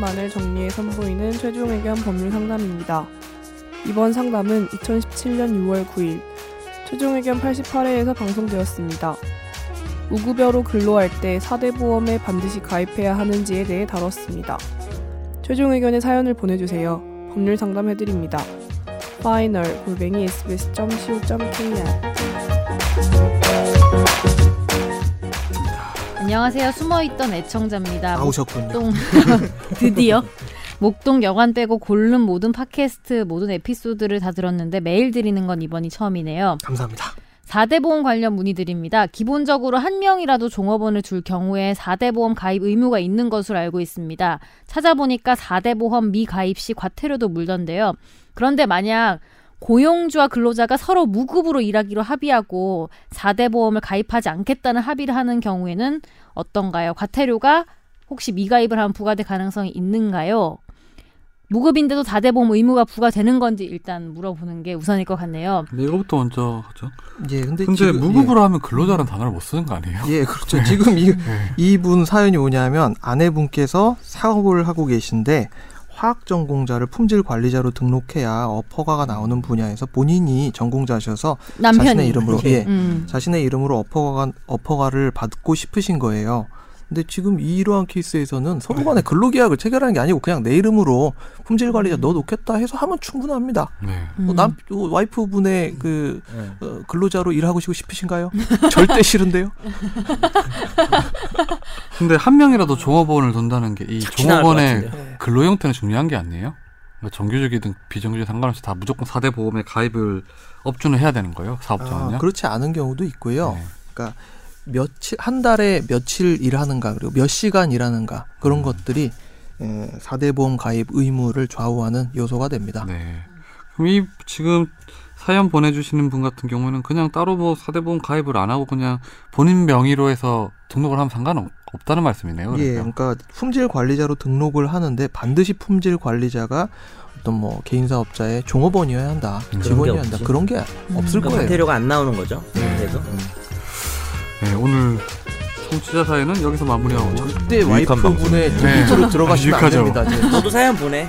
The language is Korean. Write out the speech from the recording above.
사연만을 정리해 선보이는 최종 의견 법률 상담입니다. 이번 상담은 2017년 6월 9일 최종 의견 88회에서 방송되었습니다. 무급여로 근로할 때 4대 보험에 반드시 가입해야 하는지에 대해 다뤘습니다. 최종 의견의 사연을 보내주세요. 법률 상담해드립니다. final 골뱅이 sbs.co.kr 안녕하세요. 숨어있던 애청자입니다. 나오셨군요. 목동 드디어 목동 여관 빼고 골룸 모든 팟캐스트 모든 에피소드를 다 들었는데 메일 드리는 건 이번이 처음이네요. 감사합니다. 4대 보험 관련 문의드립니다. 기본적으로 한 명이라도 종업원을 둘 경우에 4대 보험 가입 의무가 있는 것으로 알고 있습니다. 찾아보니까 4대 보험 미가입 시 과태료도 물던데요. 그런데 만약 고용주와 근로자가 서로 무급으로 일하기로 합의하고 4대 보험을 가입하지 않겠다는 합의를 하는 경우에는 어떤가요? 과태료가 혹시 미가입을 하면 부과될 가능성이 있는가요? 무급인데도 4대 보험 의무가 부과되는 건지 일단 물어보는 게 우선일 것 같네요. 근데 이거부터 먼저 하죠. 예, 근데, 근데 지금, 무급으로 하면 근로자라는 단어를 못 쓰는 거 아니에요? 예, 예, 그렇죠. 지금 이, 네. 이분 사연이 뭐냐면 아내분께서 사업을 하고 계신데 화학 전공자를 품질 관리자로 등록해야 어퍼가가 나오는 분야에서 본인이 전공자셔서 남편이 자신의 이름으로 예, 음. 자신의 이름으로 어퍼가 어퍼가를 받고 싶으신 거예요. 근데 지금 이러한 케이스에서는 서로 간에 근로계약을 체결하는 게 아니고 그냥 내 이름으로 품질 관리자 넣어 놓겠다 해서 하면 충분합니다. 네. 뭐 음. 남 와이프분의 그 네. 어, 근로자로 일하고 싶으신가요? 절대 싫은데요. 근데 한 명이라도 종업원을 둔다는 게 이 종업원의. 근로 형태는 중요한 게 아니에요? 그러니까 정규직이든 비정규직 상관없이 다 무조건 4대 보험에 가입을 업주는 해야 되는 거예요, 사업자는요? 아, 그렇지 않은 경우도 있고요. 네. 며칠 한 달에 며칠 일하는가 그리고 몇 시간 일하는가 그런 음. 것들이 에, 4대 보험 가입 의무를 좌우하는 요소가 됩니다. 네. 그럼 이 지금 사연 보내주시는 분 같은 경우는 그냥 따로 뭐 4대 보험 가입을 안 하고 그냥 본인 명의로 해서 등록을 하면 상관없 다는 말씀이네요. 예, 그러니까. 그러니까 품질 관리자로 등록을 하는데 반드시 품질 관리자가 어떤 뭐 개인 사업자의 종업원이어야 한다, 음. 직원이어야 한다. 그런 게 없을 그러니까 거예요. 과태료가 안 나오는 거죠. 네. 그래도 음. 네, 오늘 청취자 사연은 여기서 마무리하고 절대 유익한 와이프분의 방송. 네. 들어가시면 안. 됩니다. 네. 너도 사연 보내.